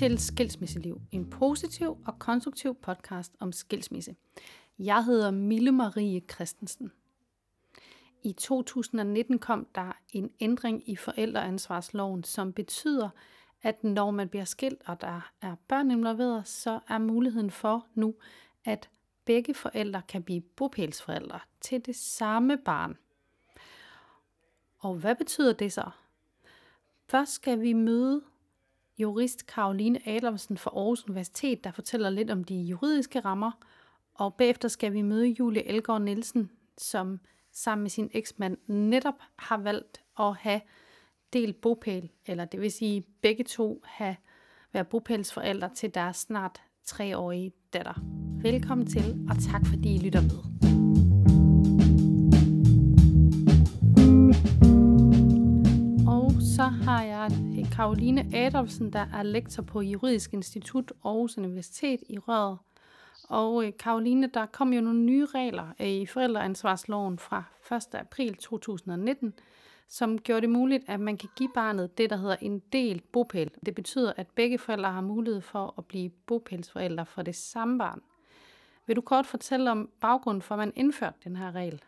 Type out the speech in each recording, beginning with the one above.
til Skilsmisseliv, en positiv og konstruktiv podcast om skilsmisse. Jeg hedder Mille Marie Christensen. I 2019 kom der en ændring i forældreansvarsloven, som betyder, at når man bliver skilt, og der er børn involveret, så er muligheden for nu, at begge forældre kan blive bopælsforældre til det samme barn. Og hvad betyder det så? Først skal vi møde jurist Karoline Adamsen fra Aarhus Universitet, der fortæller lidt om de juridiske rammer, og bagefter skal vi møde Julie Elgård Nielsen, som sammen med sin eksmand netop har valgt at have delt bopæl, eller det vil sige begge to have været bopælsforældre til deres snart treårige datter. Velkommen til, og tak fordi I lytter med. Har jeg Karoline Adolfsen, der er lektor på Juridisk Institut Aarhus Universitet i Røret. Og øh, Karoline, der kom jo nogle nye regler øh, i forældreansvarsloven fra 1. april 2019, som gjorde det muligt, at man kan give barnet det, der hedder en del bopæl. Det betyder, at begge forældre har mulighed for at blive bopælsforældre for det samme barn. Vil du kort fortælle om baggrunden for, at man indførte den her regel?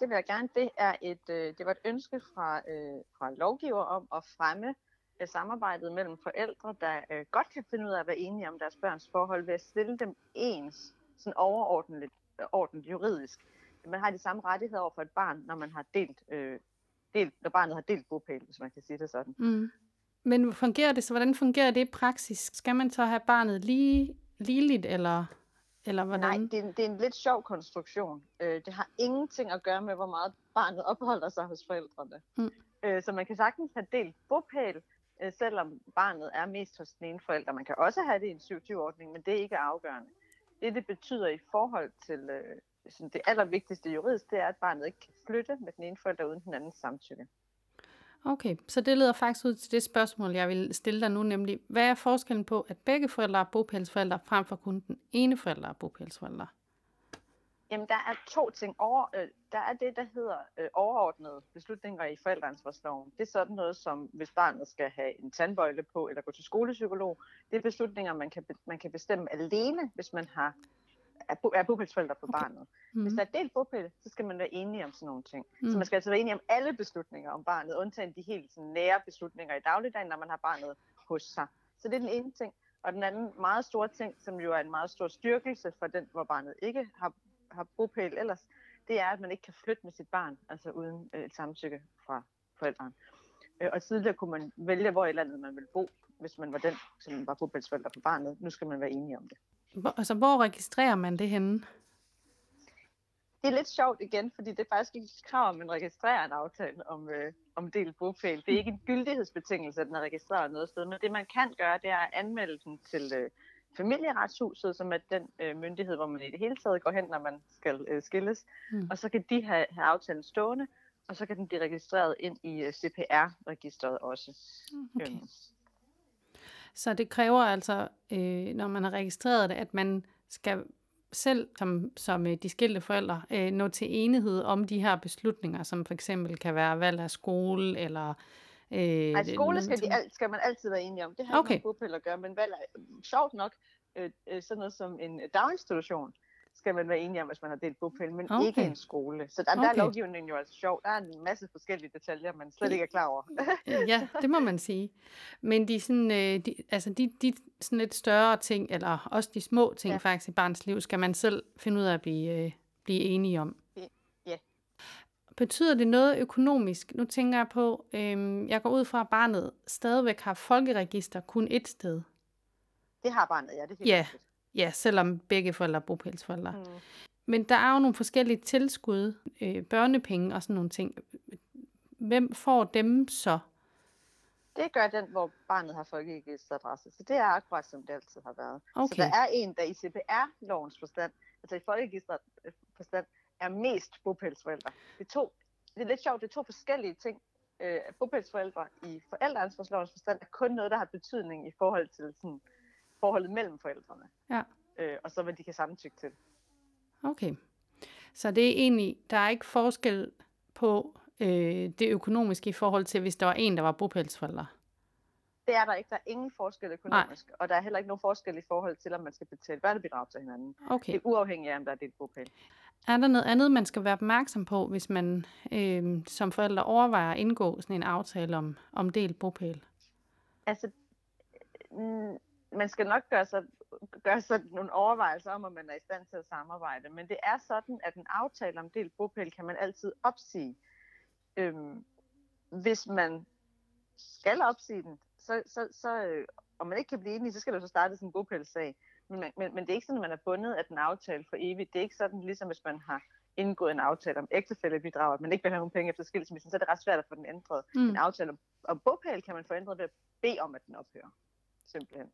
Det vil jeg gerne. Det, er et, øh, det var et ønske fra, øh, fra lovgiver om at fremme øh, samarbejdet mellem forældre, der øh, godt kan finde ud af at være enige om deres børns forhold ved at stille dem ens, sådan overordnet ordentligt juridisk. Man har de samme rettigheder over for et barn, når man har delt, øh, delt når barnet har delt bopæl, hvis man kan sige det sådan. Mm. Men fungerer det så? Hvordan fungerer det i praksis? Skal man så have barnet lige, ligeligt, eller eller hvordan? Nej, det er, det er en lidt sjov konstruktion. Øh, det har ingenting at gøre med, hvor meget barnet opholder sig hos forældrene. Mm. Øh, så man kan sagtens have delt bopæl, øh, selvom barnet er mest hos den ene forælder. Man kan også have det i en 27-ordning, men det er ikke afgørende. Det, det betyder i forhold til øh, sådan det allervigtigste juridisk, det er, at barnet ikke kan flytte med den ene forælder uden den andens samtykke. Okay, så det leder faktisk ud til det spørgsmål, jeg vil stille dig nu, nemlig, hvad er forskellen på, at begge forældre er bopælsforældre, frem for kun den ene forælder er bopælsforældre? Jamen, der er to ting. Over, øh, der er det, der hedder øh, overordnede beslutninger i forældreansvarsloven. Det er sådan noget som, hvis barnet skal have en tandbøjle på eller gå til skolepsykolog. Det er beslutninger, man kan, man kan bestemme alene, hvis man har er, er bopælsforældre på okay. barnet. Mm. Hvis der er delt bopæl, så skal man være enige om sådan nogle ting. Mm. Så man skal altså være enige om alle beslutninger om barnet, undtagen de helt sådan, nære beslutninger i dagligdagen, når man har barnet hos sig. Så det er den ene ting. Og den anden meget store ting, som jo er en meget stor styrkelse for den, hvor barnet ikke har, har bopæl ellers, det er, at man ikke kan flytte med sit barn, altså uden øh, et samtykke fra forældrene. Øh, og tidligere kunne man vælge, hvor i landet man ville bo, hvis man var den, som var bopælsforælder for barnet. Nu skal man være enige om det. Hvor, altså, hvor registrerer man det henne? Det er lidt sjovt igen, fordi det er faktisk ikke et krav, at man registrerer en aftale om, øh, om delt bopæl. Det er ikke en gyldighedsbetingelse, at den er registreret noget sted, men det man kan gøre, det er at anmelde den til øh, familieretshuset, som er den øh, myndighed, hvor man i det hele taget går hen, når man skal øh, skilles. Mm. Og så kan de have, have aftalen stående, og så kan den blive registreret ind i øh, CPR-registret også. Okay. Øhm. Så det kræver altså, øh, når man har registreret det, at man skal selv som, som øh, de skilte forældre øh, nå til enighed om de her beslutninger, som for eksempel kan være valg af skole eller... Øh, Nej, skole skal, de, skal man altid være enige om. Det har okay. ikke noget at gøre, men valg er sjovt nok øh, øh, sådan noget som en daginstitution skal man være enig om, hvis man har delt bopæl, men okay. ikke en skole. Så der, okay. der er lovgivningen jo altså sjov. Der er en masse forskellige detaljer, man slet ikke er klar over. ja, det må man sige. Men de, sådan, øh, de, altså de, de sådan lidt større ting, eller også de små ting ja. faktisk i barns liv, skal man selv finde ud af at blive, øh, blive enige om. Ja. Betyder det noget økonomisk? Nu tænker jeg på, øh, jeg går ud fra, at barnet stadigvæk har folkeregister kun et sted. Det har barnet, ja. Det er ja. Ja, selvom begge forældre er bopælsforældre. Mm. Men der er jo nogle forskellige tilskud, øh, børnepenge og sådan nogle ting. Hvem får dem så? Det gør den, hvor barnet har folkeregisteradresse. Så det er akkurat, som det altid har været. Okay. Så der er en, der i CPR-lovens forstand, altså i folkeregisterets forstand, er mest bopælsforældre. Det er, to, det er lidt sjovt, det er to forskellige ting. Øh, bopælsforældre i forældreansvarslovens forstand er kun noget, der har betydning i forhold til sådan, forholdet mellem forældrene. Ja. Øh, og så hvad de kan samtykke til. Okay. Så det er egentlig, der er ikke forskel på øh, det økonomiske i forhold til, hvis der var en, der var bopælsforælder? Det er der ikke. Der er ingen forskel økonomisk, Nej. og der er heller ikke nogen forskel i forhold til, om man skal betale børnebidrag til hinanden. Okay. Det er uafhængigt af, om der er delt bopæl. Er der noget andet, man skal være opmærksom på, hvis man øh, som forældre overvejer at indgå sådan en aftale om, om delt bopæl? Altså, mm, man skal nok gøre sig, gøre sig nogle overvejelser om, om man er i stand til at samarbejde. Men det er sådan, at en aftale om delt bopæl kan man altid opsige. Øhm, hvis man skal opsige den, så, så, så øh, om man ikke kan blive enig, så skal der så starte sådan en bopælssag. Men, men, men det er ikke sådan, at man er bundet af den aftale for evigt. Det er ikke sådan, ligesom hvis man har indgået en aftale om ægtefællebidrag, at man ikke vil have nogen penge efter skilsmissen, så er det ret svært at få den ændret. Mm. En aftale om, om bopæl kan man få ændret ved at bede om, at den ophører. Simpelthen.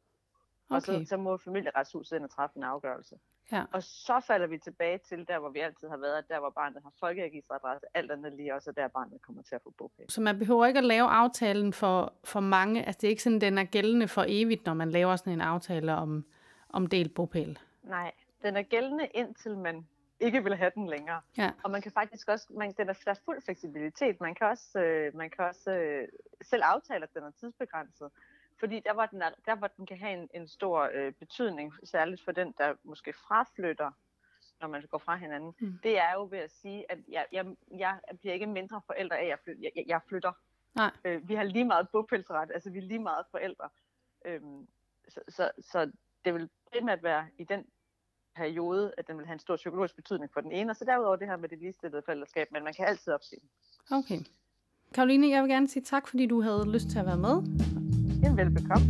Okay. Og så, så må familieretshuset ind og træffe en afgørelse. Ja. Og så falder vi tilbage til der, hvor vi altid har været, der hvor barnet har folkeregisteradresse, alt andet lige også, der barnet kommer til at få bopæl. Så man behøver ikke at lave aftalen for, for mange, altså det er ikke sådan, den er gældende for evigt, når man laver sådan en aftale om, om delt bopæl? Nej, den er gældende indtil man ikke vil have den længere. Ja. Og man kan faktisk også, man, den er, der er fuld fleksibilitet. Man kan også, øh, man kan også øh, selv aftale, at den er tidsbegrænset. Fordi der, hvor den, er, der, hvor den kan have en, en stor øh, betydning, særligt for den, der måske fraflytter, når man går fra hinanden, mm. det er jo ved at sige, at jeg, jeg, jeg bliver ikke mindre forældre af, at jeg, flytter, jeg, jeg flytter. Nej. Øh, vi har lige meget bopælsret, altså vi er lige meget forældre. Øhm, så, så, så det vil primært være i den periode, at den vil have en stor psykologisk betydning for den ene, og så derudover det her med det ligestillede forældreskab, men man kan altid opsige Okay. Karoline, jeg vil gerne sige tak, fordi du havde lyst til at være med. Ja, velbekomme.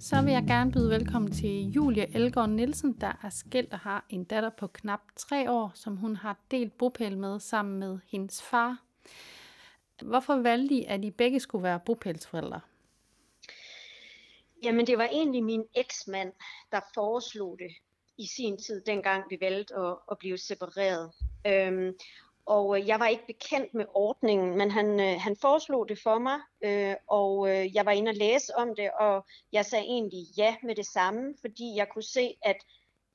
Så vil jeg gerne byde velkommen til Julie Elgård Nielsen, der er skilt og har en datter på knap tre år, som hun har delt bopæl med sammen med hendes far. Hvorfor valgte I, at I begge skulle være bopælsforældre? Jamen, det var egentlig min eksmand, der foreslog det i sin tid, dengang vi valgte at, at blive separeret. Øhm, og øh, jeg var ikke bekendt med ordningen, men han, øh, han foreslog det for mig, øh, og øh, jeg var inde og læse om det, og jeg sagde egentlig ja med det samme, fordi jeg kunne se, at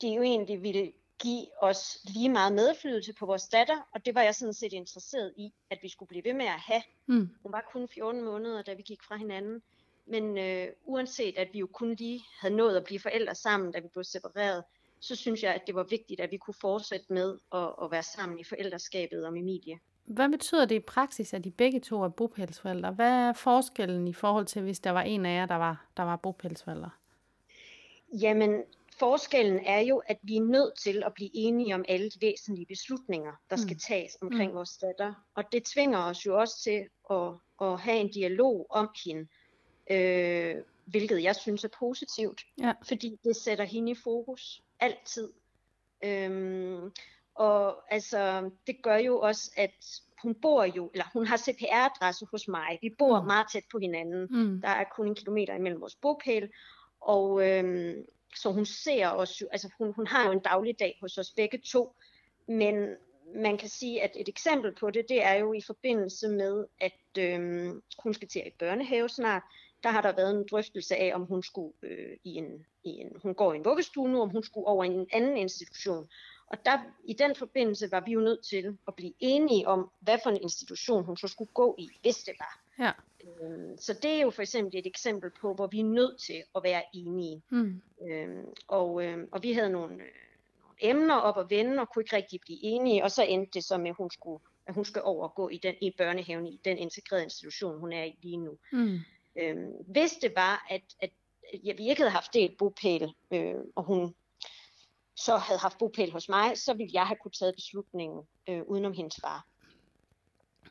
det jo egentlig ville give os lige meget medflydelse på vores datter, og det var jeg sådan set interesseret i, at vi skulle blive ved med at have. Mm. Hun var kun 14 måneder, da vi gik fra hinanden, men øh, uanset at vi jo kun lige havde nået at blive forældre sammen, da vi blev separeret, så synes jeg, at det var vigtigt, at vi kunne fortsætte med at, at være sammen i forældreskabet om Emilie. Hvad betyder det i praksis, at de begge to er bopælsforældre? Hvad er forskellen i forhold til, hvis der var en af jer, der var, der var bopælsforældre? Jamen, forskellen er jo, at vi er nødt til at blive enige om alle de væsentlige beslutninger, der skal mm. tages omkring mm. vores datter. Og det tvinger os jo også til at, at have en dialog om hende, øh, hvilket jeg synes er positivt, ja. fordi det sætter hende i fokus altid. Øhm, og altså, det gør jo også, at hun bor jo, eller hun har CPR-adresse hos mig. Vi bor mm. meget tæt på hinanden. Mm. Der er kun en kilometer imellem vores bopæl. Og øhm, så hun ser os jo, altså hun, hun har jo en dagligdag hos os begge to. Men man kan sige, at et eksempel på det, det er jo i forbindelse med, at øhm, hun skal til et børnehave snart der har der været en drøftelse af, om hun skulle øh, i, en, i en, hun går i en vuggestue nu, om hun skulle over i en anden institution. Og der, i den forbindelse var vi jo nødt til at blive enige om, hvad for en institution hun så skulle gå i, hvis det var. Ja. Øhm, så det er jo for eksempel et eksempel på, hvor vi er nødt til at være enige. Mm. Øhm, og, øhm, og vi havde nogle, øh, nogle emner op at vende, og kunne ikke rigtig blive enige, og så endte det så med, at hun skulle, at hun skal overgå i, den, i børnehaven, i den integrerede institution, hun er i lige nu. Mm. Øhm, hvis det var, at, at ja, vi ikke havde haft delt bopæl, øh, og hun så havde haft bopæl hos mig, så ville jeg have kunne tage beslutningen øh, udenom hendes far.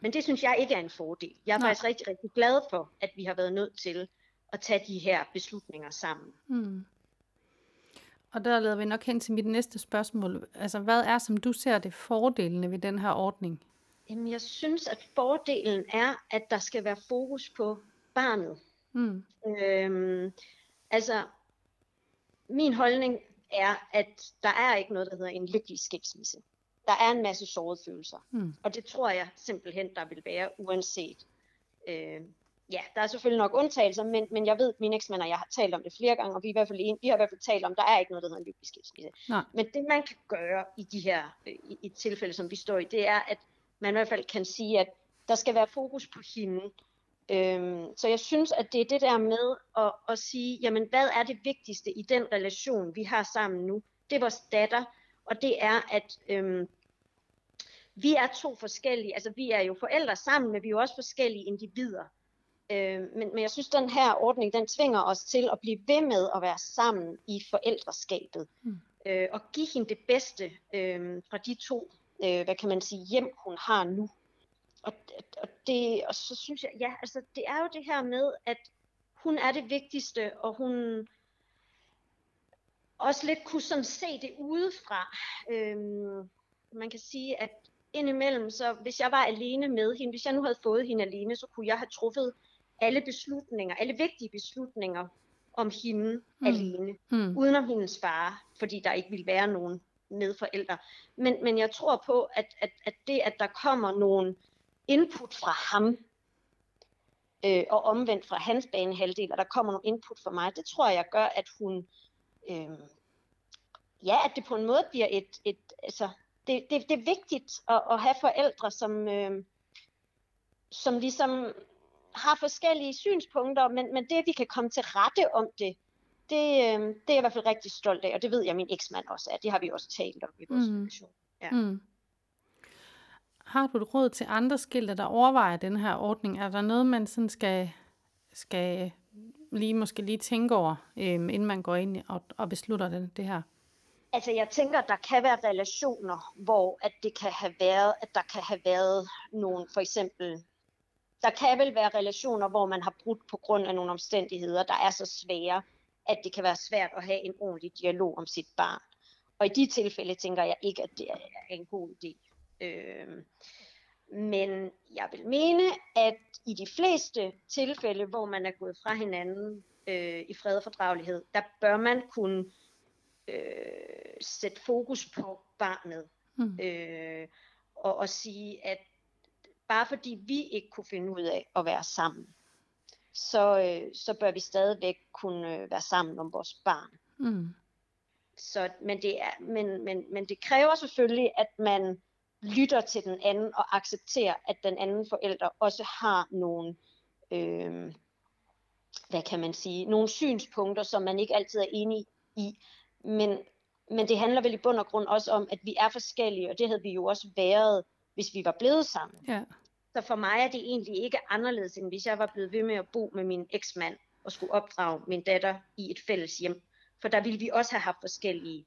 Men det synes jeg ikke er en fordel. Jeg er Nej. faktisk rigtig, rigtig glad for, at vi har været nødt til at tage de her beslutninger sammen. Hmm. Og der leder vi nok hen til mit næste spørgsmål. Altså, hvad er, som du ser det, fordelene ved den her ordning? Jamen, jeg synes, at fordelen er, at der skal være fokus på barnet. Mm. Øhm, altså, min holdning er, at der er ikke noget, der hedder en lykkelig skilsmisse. Der er en masse sårede følelser. Mm. Og det tror jeg simpelthen, der vil være uanset. Øh, ja, der er selvfølgelig nok undtagelser, men, men jeg ved, at mine eksmænd og jeg har talt om det flere gange, og vi, er i hvert fald en, vi har i hvert fald talt om, at der er ikke noget, der hedder en lykkelig skilsmisse. Nej. Men det man kan gøre i de her i, i tilfælde, som vi står i, det er, at man i hvert fald kan sige, at der skal være fokus på hende. Øhm, så jeg synes, at det er det der med at, at sige, jamen hvad er det vigtigste i den relation, vi har sammen nu? Det er vores datter, og det er, at øhm, vi er to forskellige, altså vi er jo forældre sammen, men vi er jo også forskellige individer. Øh, men, men jeg synes, den her ordning, den tvinger os til at blive ved med at være sammen i forældreskabet. Mm. Øh, og give hende det bedste øh, fra de to, øh, hvad kan man sige, hjem hun har nu. Og, og, det, og så synes jeg, ja, altså det er jo det her med, at hun er det vigtigste, og hun også lidt kunne sådan se det udefra. Øhm, man kan sige, at indimellem, så hvis jeg var alene med hende, hvis jeg nu havde fået hende alene, så kunne jeg have truffet alle beslutninger, alle vigtige beslutninger om hende mm. alene, mm. uden om hendes far, fordi der ikke ville være nogen medforældre. Men, men jeg tror på, at, at, at det, at der kommer nogen input fra ham, øh, og omvendt fra hans banehalvdel, og der kommer nogle input fra mig, det tror jeg gør, at hun, øh, ja, at det på en måde bliver et, et altså, det, det, det er vigtigt at, at have forældre, som, øh, som ligesom har forskellige synspunkter, men, men det, vi kan komme til rette om det, det, øh, det er jeg i hvert fald rigtig stolt af, og det ved jeg, min eksmand også er. Det har vi også talt om i vores mm. relation. Ja. Mm. Har du et råd til andre skilte, der overvejer den her ordning? Er der noget, man sådan skal, skal lige måske lige tænke over, øh, inden man går ind og, og beslutter det, det her? Altså jeg tænker, der kan være relationer, hvor at det kan have været, at der kan have været nogle, for eksempel, der kan vel være relationer, hvor man har brudt på grund af nogle omstændigheder, der er så svære, at det kan være svært at have en ordentlig dialog om sit barn. Og i de tilfælde tænker jeg ikke, at det er en god idé. Øh, men jeg vil mene, at i de fleste tilfælde, hvor man er gået fra hinanden øh, i fred og fordragelighed, der bør man kunne øh, sætte fokus på barnet. Mm. Øh, og, og sige, at bare fordi vi ikke kunne finde ud af at være sammen, så, øh, så bør vi stadigvæk kunne øh, være sammen om vores barn. Mm. Så, men, det er, men, men, men det kræver selvfølgelig, at man lytter til den anden og accepterer, at den anden forælder også har nogle, øh, hvad kan man sige, nogle synspunkter, som man ikke altid er enig i. Men, men det handler vel i bund og grund også om, at vi er forskellige, og det havde vi jo også været, hvis vi var blevet sammen. Ja. Så for mig er det egentlig ikke anderledes, end hvis jeg var blevet ved med at bo med min eksmand og skulle opdrage min datter i et fælles hjem. For der ville vi også have haft forskellige,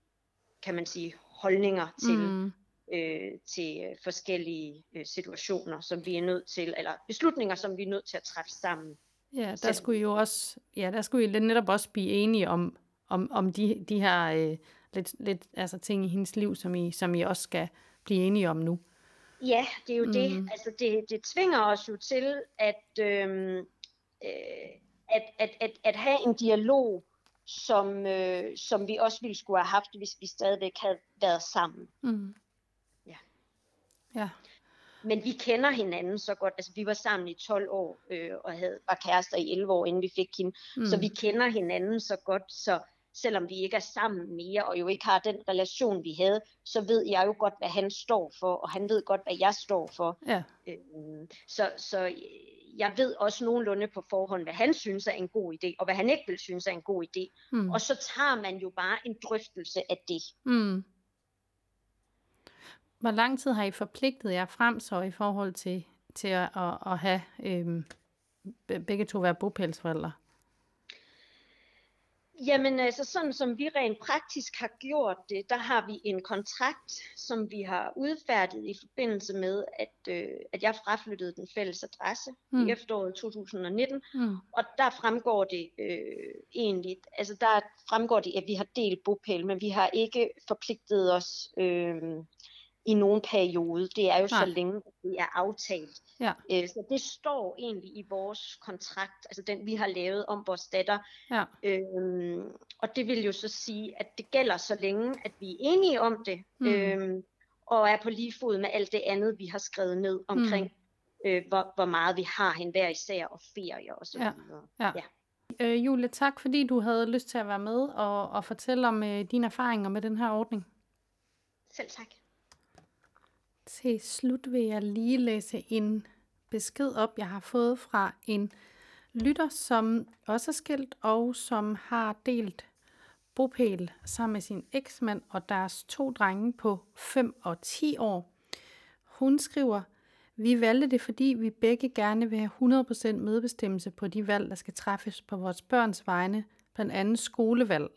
kan man sige, holdninger til, mm. Øh, til forskellige øh, situationer, som vi er nødt til, eller beslutninger, som vi er nødt til at træffe sammen. Ja, der selv. skulle jo også, ja, der skulle I netop også blive enige om, om, om de, de her øh, lidt, lidt altså ting i hendes liv, som I, som I også skal blive enige om nu. Ja, det er jo mm. det. Altså det, det tvinger os jo til at, øhm, øh, at, at, at, at have en dialog, som, øh, som vi også ville skulle have haft, hvis vi stadigvæk havde været sammen. Mm. Ja. Men vi kender hinanden så godt. Altså, vi var sammen i 12 år øh, og havde, var kærester i 11 år, inden vi fik hende. Mm. Så vi kender hinanden så godt, så selvom vi ikke er sammen mere, og jo ikke har den relation, vi havde, så ved jeg jo godt, hvad han står for, og han ved godt, hvad jeg står for. Ja. Øhm, så, så jeg ved også nogenlunde på forhånd, hvad han synes er en god idé, og hvad han ikke vil synes er en god idé. Mm. Og så tager man jo bare en drøftelse af det. Mm. Hvor lang tid har I forpligtet jer frem så i forhold til, til at, at, at have øhm, begge to være bopælsforældre? Jamen altså sådan som vi rent praktisk har gjort det, der har vi en kontrakt, som vi har udfærdiget i forbindelse med, at, øh, at jeg fraflyttede den fælles adresse mm. i efteråret 2019. Mm. Og der fremgår det øh, egentlig, altså der fremgår det, at vi har delt bopæl, men vi har ikke forpligtet os øh, i nogen periode. Det er jo Nej. så længe, det er aftalt. Ja. Øh, så det står egentlig i vores kontrakt, altså den vi har lavet om vores datter. Ja. Øhm, og det vil jo så sige, at det gælder så længe, at vi er enige om det, mm. øhm, og er på lige fod med alt det andet, vi har skrevet ned omkring, mm. øh, hvor, hvor meget vi har hende hver især, og ferie og så ja. videre. Ja. ja. Øh, Julie, tak fordi du havde lyst til at være med og, og fortælle om øh, dine erfaringer med den her ordning. Selv tak. Til slut vil jeg lige læse en besked op, jeg har fået fra en lytter, som også er skilt og som har delt bopæl sammen med sin eksmand og deres to drenge på 5 og 10 år. Hun skriver, vi valgte det, fordi vi begge gerne vil have 100% medbestemmelse på de valg, der skal træffes på vores børns vegne, blandt andet skolevalg.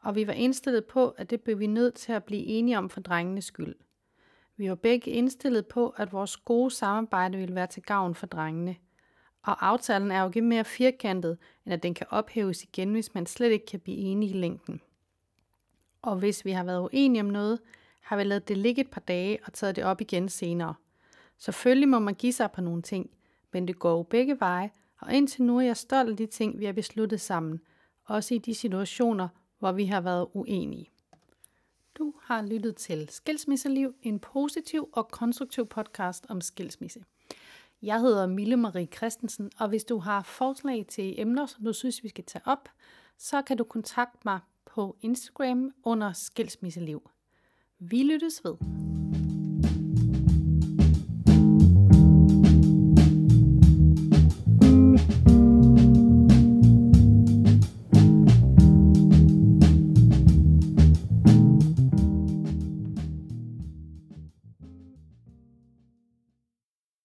Og vi var indstillet på, at det blev vi nødt til at blive enige om for drengenes skyld. Vi var begge indstillet på, at vores gode samarbejde ville være til gavn for drengene. Og aftalen er jo ikke mere firkantet, end at den kan ophæves igen, hvis man slet ikke kan blive enige i længden. Og hvis vi har været uenige om noget, har vi lavet det ligge et par dage og taget det op igen senere. Selvfølgelig må man give sig på nogle ting, men det går jo begge veje, og indtil nu er jeg stolt af de ting, vi har besluttet sammen, også i de situationer, hvor vi har været uenige. Du har lyttet til Skilsmisseliv, en positiv og konstruktiv podcast om skilsmisse. Jeg hedder Mille Marie Christensen, og hvis du har forslag til emner, som du synes, vi skal tage op, så kan du kontakte mig på Instagram under Skilsmisseliv. Vi lyttes ved.